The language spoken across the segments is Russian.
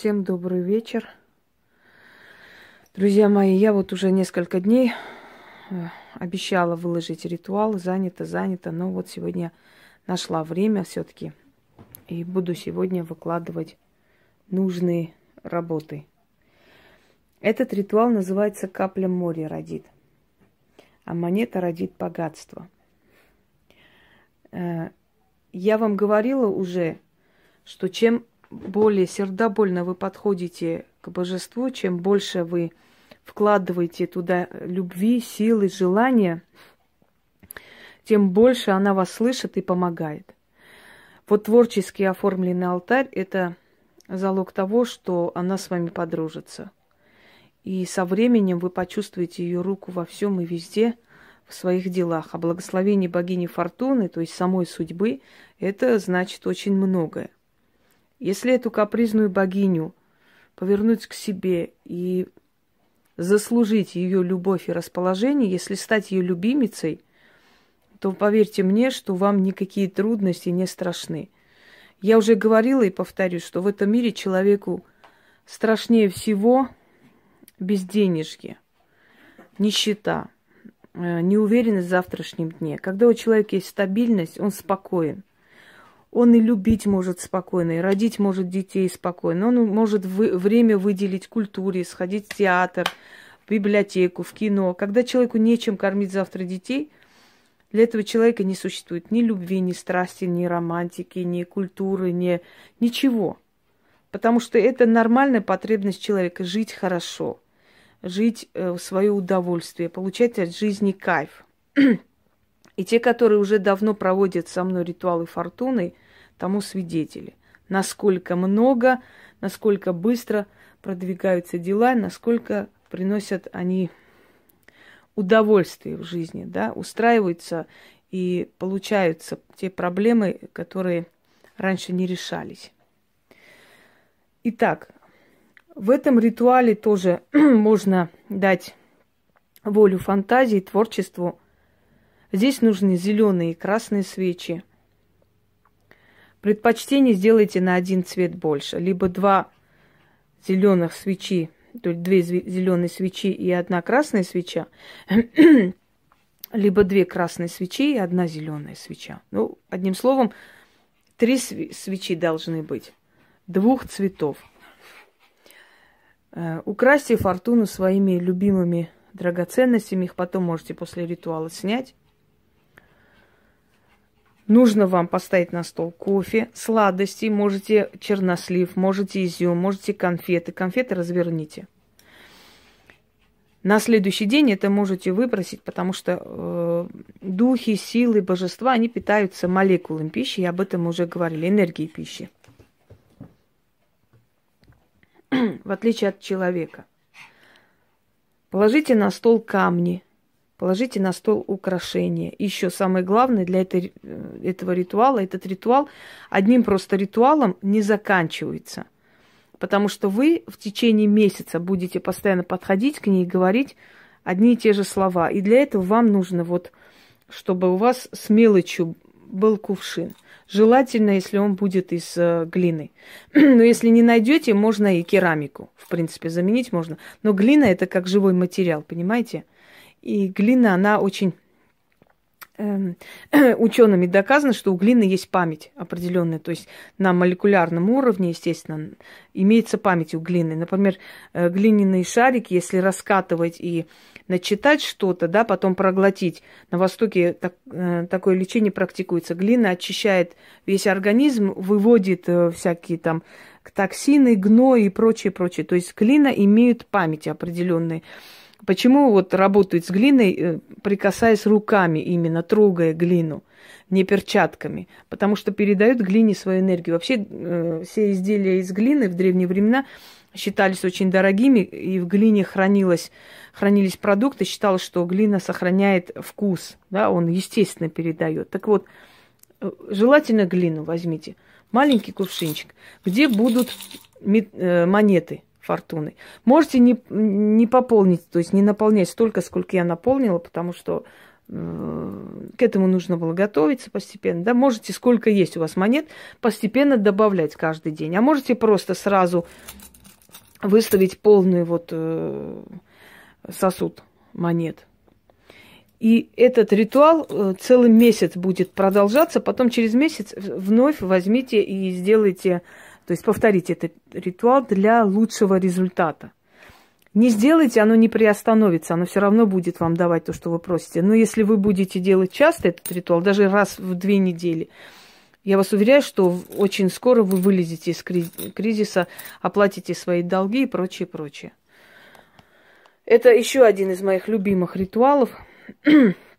Всем добрый вечер. Друзья мои, я вот уже несколько дней э, обещала выложить ритуал, занята, занята, но вот сегодня нашла время все-таки и буду сегодня выкладывать нужные работы. Этот ритуал называется «Капля моря родит», а монета родит богатство. Э, я вам говорила уже, что чем более сердобольно вы подходите к божеству, чем больше вы вкладываете туда любви, силы, желания, тем больше она вас слышит и помогает. Вот творчески оформленный алтарь – это залог того, что она с вами подружится. И со временем вы почувствуете ее руку во всем и везде в своих делах. А благословение богини Фортуны, то есть самой судьбы, это значит очень многое. Если эту капризную богиню повернуть к себе и заслужить ее любовь и расположение, если стать ее любимицей, то поверьте мне, что вам никакие трудности не страшны. Я уже говорила и повторюсь, что в этом мире человеку страшнее всего безденежье, нищета, э, неуверенность в завтрашнем дне. Когда у человека есть стабильность, он спокоен. Он и любить может спокойно, и родить может детей спокойно. Он может вы, время выделить культуре, сходить в театр, в библиотеку, в кино. Когда человеку нечем кормить завтра детей, для этого человека не существует ни любви, ни страсти, ни романтики, ни культуры, ни ничего. Потому что это нормальная потребность человека жить хорошо, жить э, в свое удовольствие, получать от жизни кайф. И те, которые уже давно проводят со мной ритуалы фортуны, тому свидетели. Насколько много, насколько быстро продвигаются дела, насколько приносят они удовольствие в жизни, да, устраиваются и получаются те проблемы, которые раньше не решались. Итак, в этом ритуале тоже можно дать волю фантазии, творчеству – Здесь нужны зеленые и красные свечи. Предпочтение сделайте на один цвет больше. Либо два зеленых свечи, то есть две зеленые свечи и одна красная свеча, либо две красные свечи и одна зеленая свеча. Ну, одним словом, три свечи должны быть двух цветов. Э, украсьте фортуну своими любимыми драгоценностями, их потом можете после ритуала снять. Нужно вам поставить на стол кофе, сладости, можете чернослив, можете изюм, можете конфеты. Конфеты разверните. На следующий день это можете выбросить, потому что э, духи, силы, божества, они питаются молекулами пищи, и об этом уже говорили, энергией пищи. В отличие от человека. Положите на стол камни – Положите на стол украшения. Еще самое главное для этой, э, этого ритуала, этот ритуал одним просто ритуалом не заканчивается. Потому что вы в течение месяца будете постоянно подходить к ней и говорить одни и те же слова. И для этого вам нужно вот, чтобы у вас с мелочью был кувшин. Желательно, если он будет из э, глины. Но если не найдете, можно и керамику, в принципе, заменить можно. Но глина это как живой материал, понимаете? И глина, она очень эм, учеными доказано, что у глины есть память определенная, то есть на молекулярном уровне, естественно, имеется память у глины. Например, э, глиняный шарик, если раскатывать и начитать что-то, да, потом проглотить. На Востоке так, э, такое лечение практикуется. Глина очищает весь организм, выводит э, всякие там токсины, гной и прочее, прочее. То есть глина имеет память определенные. Почему вот работают с глиной, э, прикасаясь руками именно, трогая глину, не перчатками? Потому что передают глине свою энергию. Вообще э, все изделия из глины в древние времена считались очень дорогими, и в глине хранилось, хранились продукты. Считалось, что глина сохраняет вкус, да, он естественно передает. Так вот, э, желательно глину возьмите, маленький кувшинчик, где будут монеты – фортуны. Можете не, не пополнить, то есть не наполнять столько, сколько я наполнила, потому что э, к этому нужно было готовиться постепенно. Да, можете сколько есть у вас монет, постепенно добавлять каждый день. А можете просто сразу выставить полный вот э, сосуд монет. И этот ритуал э, целый месяц будет продолжаться, потом через месяц вновь возьмите и сделайте, то есть повторите этот ритуал для лучшего результата. Не сделайте, оно не приостановится, оно все равно будет вам давать то, что вы просите. Но если вы будете делать часто этот ритуал, даже раз в две недели, я вас уверяю, что очень скоро вы вылезете из кризиса, оплатите свои долги и прочее, прочее. Это еще один из моих любимых ритуалов.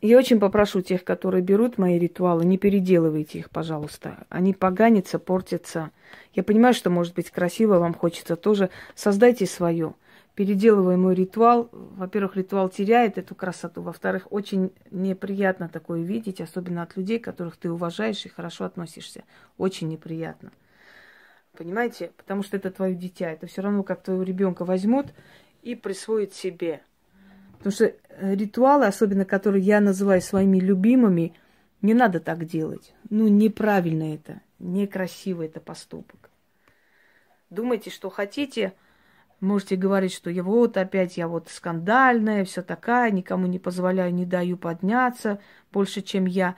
Я очень попрошу тех, которые берут мои ритуалы, не переделывайте их, пожалуйста. Они поганятся, портятся. Я понимаю, что может быть красиво, вам хочется тоже. Создайте свое. Переделывая мой ритуал, во-первых, ритуал теряет эту красоту, во-вторых, очень неприятно такое видеть, особенно от людей, которых ты уважаешь и хорошо относишься. Очень неприятно. Понимаете? Потому что это твое дитя. Это все равно, как твоего ребенка возьмут и присвоят себе. Потому что э, ритуалы, особенно которые я называю своими любимыми, не надо так делать. Ну, неправильно это, некрасиво это поступок. Думайте, что хотите, можете говорить, что я вот опять я вот скандальная, все такая, никому не позволяю, не даю подняться больше, чем я.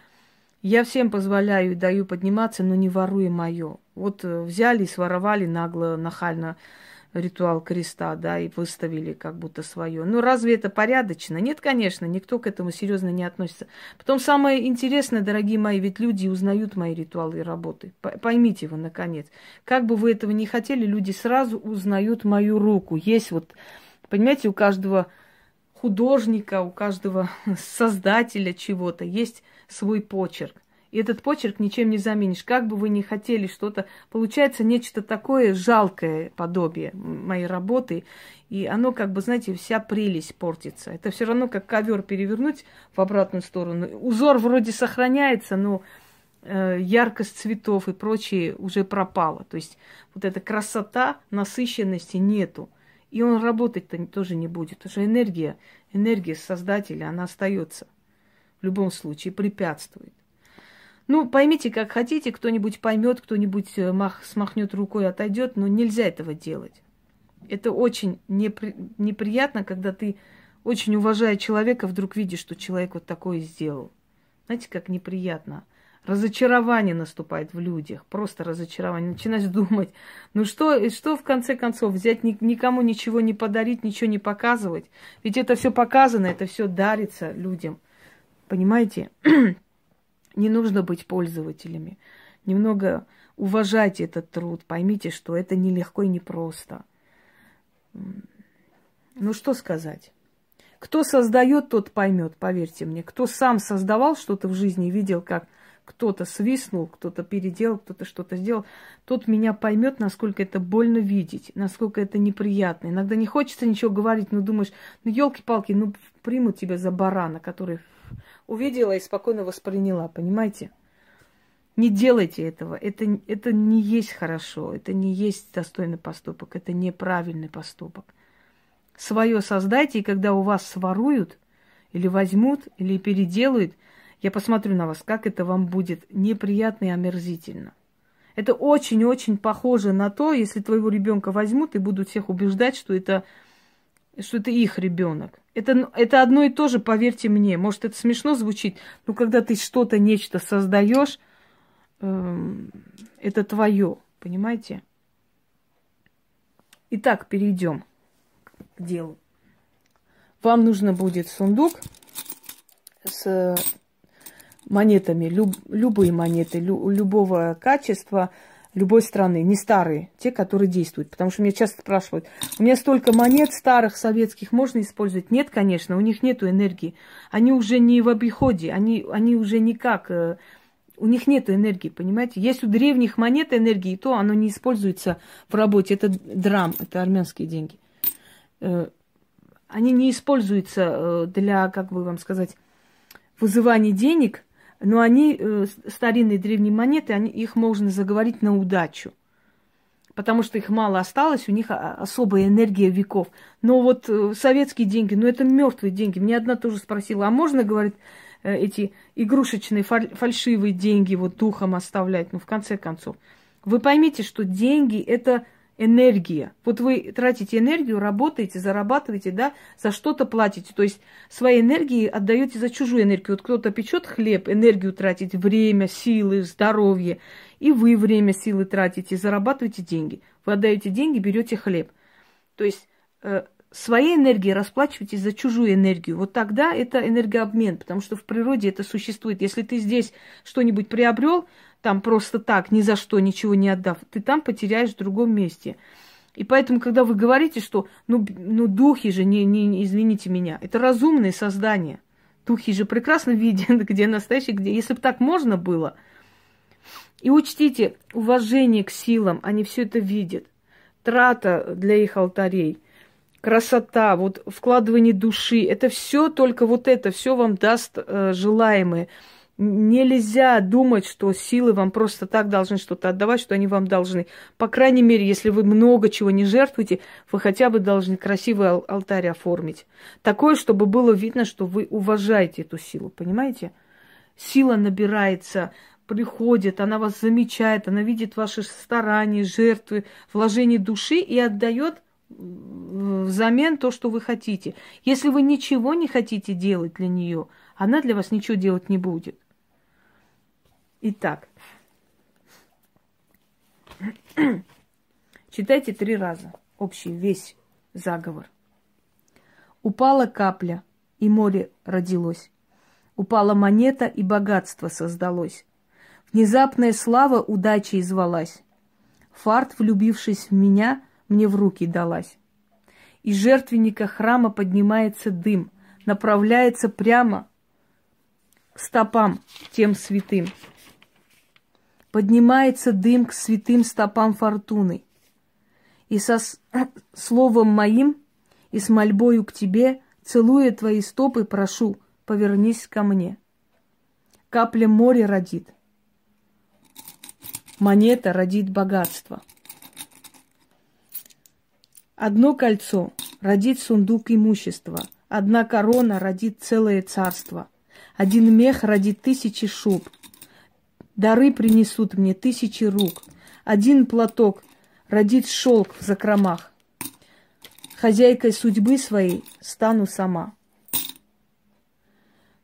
Я всем позволяю и даю подниматься, но не воруя мое. Вот э, взяли и своровали нагло, нахально ритуал креста, да, и выставили как будто свое. Ну, разве это порядочно? Нет, конечно, никто к этому серьезно не относится. Потом самое интересное, дорогие мои, ведь люди узнают мои ритуалы и работы. Поймите вы, наконец. Как бы вы этого не хотели, люди сразу узнают мою руку. Есть вот, понимаете, у каждого художника, у каждого создателя чего-то есть свой почерк. И этот почерк ничем не заменишь. Как бы вы ни хотели что-то, получается нечто такое жалкое подобие моей работы. И оно, как бы, знаете, вся прелесть портится. Это все равно как ковер перевернуть в обратную сторону. Узор вроде сохраняется, но э, яркость цветов и прочее уже пропала. То есть вот эта красота, насыщенности нету. И он работать-то тоже не будет. Потому что энергия, энергия создателя, она остается в любом случае, препятствует. Ну, поймите, как хотите, кто-нибудь поймет, кто-нибудь э, мах, смахнет рукой, отойдет, но нельзя этого делать. Это очень непри, неприятно, когда ты, очень уважая человека, вдруг видишь, что человек вот такое сделал. Знаете, как неприятно. Разочарование наступает в людях, просто разочарование. Начинаешь думать, ну что, что в конце концов, взять никому ничего не подарить, ничего не показывать. Ведь это все показано, это все дарится людям. Понимаете? Не нужно быть пользователями. Немного уважайте этот труд, поймите, что это нелегко и непросто. Ну что сказать? Кто создает, тот поймет, поверьте мне. Кто сам создавал что-то в жизни, видел, как кто-то свистнул, кто-то переделал, кто-то что-то сделал, тот меня поймет, насколько это больно видеть, насколько это неприятно. Иногда не хочется ничего говорить, но думаешь, ну елки-палки, ну примут тебя за барана, который увидела и спокойно восприняла, понимаете? Не делайте этого. Это, это не есть хорошо, это не есть достойный поступок, это неправильный поступок. Свое создайте, и когда у вас своруют, или возьмут, или переделают, я посмотрю на вас, как это вам будет неприятно и омерзительно. Это очень-очень похоже на то, если твоего ребенка возьмут и будут всех убеждать, что это что это их ребенок. Это, это одно и то же, поверьте мне. Может, это смешно звучит, но когда ты что-то, нечто создаешь, э, это твое, понимаете? Итак, перейдем к делу. Вам нужно будет сундук с монетами, люб, любые монеты, лю, любого качества – любой страны, не старые, те, которые действуют. Потому что меня часто спрашивают, у меня столько монет старых советских можно использовать? Нет, конечно, у них нет энергии. Они уже не в обиходе, они, они уже никак, э, у них нет энергии, понимаете? Есть у древних монет энергии, то оно не используется в работе. Это драм, это армянские деньги. Э, они не используются э, для, как бы вам сказать, вызывания денег – но они, э, старинные древние монеты, они, их можно заговорить на удачу. Потому что их мало осталось, у них особая энергия веков. Но вот э, советские деньги, ну это мертвые деньги. Мне одна тоже спросила, а можно, говорит, э, эти игрушечные фальшивые деньги вот духом оставлять? Ну, в конце концов. Вы поймите, что деньги это энергия. Вот вы тратите энергию, работаете, зарабатываете, да, за что-то платите. То есть своей энергией отдаете за чужую энергию. Вот кто-то печет хлеб, энергию тратите, время, силы, здоровье. И вы время, силы тратите, зарабатываете деньги. Вы отдаете деньги, берете хлеб. То есть э, своей энергией расплачиваетесь за чужую энергию. Вот тогда это энергообмен, потому что в природе это существует. Если ты здесь что-нибудь приобрел, там просто так, ни за что, ничего не отдав, ты там потеряешь в другом месте. И поэтому, когда вы говорите, что ну, ну духи же, не, не, извините меня, это разумные создания. Духи же прекрасно видят, где настоящие, где. Если бы так можно было. И учтите, уважение к силам, они все это видят. Трата для их алтарей – красота, вот вкладывание души, это все только вот это, все вам даст э, желаемое. Нельзя думать, что силы вам просто так должны что-то отдавать, что они вам должны. По крайней мере, если вы много чего не жертвуете, вы хотя бы должны красивый ал- алтарь оформить. Такое, чтобы было видно, что вы уважаете эту силу, понимаете? Сила набирается, приходит, она вас замечает, она видит ваши старания, жертвы, вложение души и отдает взамен то, что вы хотите. Если вы ничего не хотите делать для нее, она для вас ничего делать не будет. Итак, читайте три раза общий весь заговор. Упала капля, и море родилось. Упала монета, и богатство создалось. Внезапная слава удачи извалась. Фарт, влюбившись в меня, мне в руки далась. Из жертвенника храма поднимается дым, направляется прямо к стопам тем святым. Поднимается дым к святым стопам фортуны. И со словом моим и с мольбою к тебе, целуя твои стопы, прошу, повернись ко мне. Капля моря родит. Монета родит богатство. Одно кольцо родит сундук имущества, одна корона родит целое царство, один мех родит тысячи шуб, дары принесут мне тысячи рук, один платок родит шелк в закромах. Хозяйкой судьбы своей стану сама.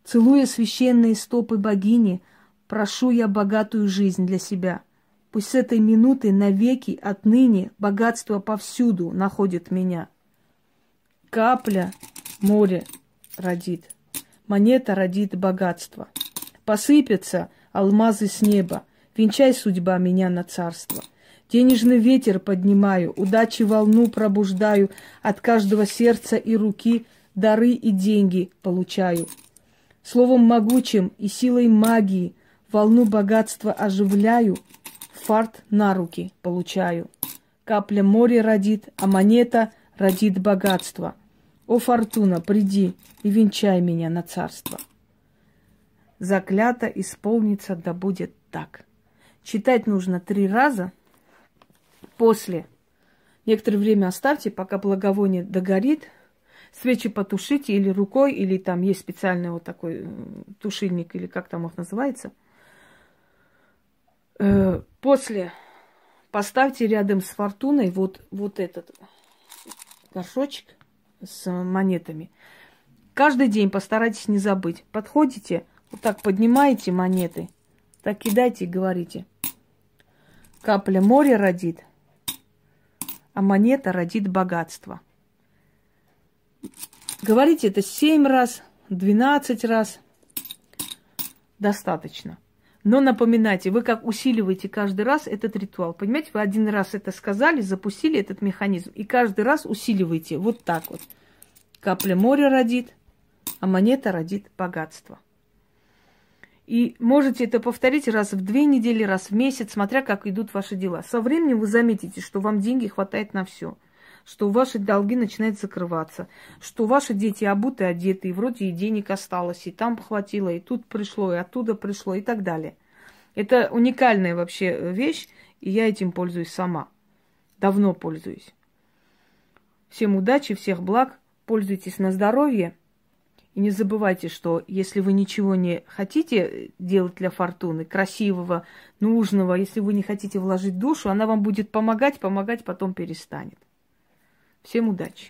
Целуя священные стопы богини, прошу я богатую жизнь для себя – Пусть с этой минуты навеки отныне богатство повсюду находит меня. Капля море родит, монета родит богатство. Посыпятся алмазы с неба, венчай судьба меня на царство. Денежный ветер поднимаю, удачи волну пробуждаю, от каждого сердца и руки дары и деньги получаю. Словом могучим и силой магии волну богатства оживляю – фарт на руки получаю. Капля моря родит, а монета родит богатство. О, фортуна, приди и венчай меня на царство. Заклято исполнится, да будет так. Читать нужно три раза. После некоторое время оставьте, пока благовоние догорит. Свечи потушите или рукой, или там есть специальный вот такой тушильник, или как там их называется – Э, после поставьте рядом с фортуной вот, вот этот горшочек с монетами. Каждый день постарайтесь не забыть. Подходите, вот так поднимаете монеты, так кидайте и говорите. Капля моря родит, а монета родит богатство. Говорите это семь раз, двенадцать раз. Достаточно. Но напоминайте, вы как усиливаете каждый раз этот ритуал. Понимаете, вы один раз это сказали, запустили этот механизм, и каждый раз усиливаете вот так вот. Капля моря родит, а монета родит богатство. И можете это повторить раз в две недели, раз в месяц, смотря как идут ваши дела. Со временем вы заметите, что вам деньги хватает на все что ваши долги начинают закрываться, что ваши дети обуты, одеты, и вроде и денег осталось, и там хватило, и тут пришло, и оттуда пришло, и так далее. Это уникальная вообще вещь, и я этим пользуюсь сама. Давно пользуюсь. Всем удачи, всех благ, пользуйтесь на здоровье И не забывайте, что если вы ничего не хотите делать для фортуны, красивого, нужного, если вы не хотите вложить душу, она вам будет помогать, помогать, потом перестанет. Всем удачи!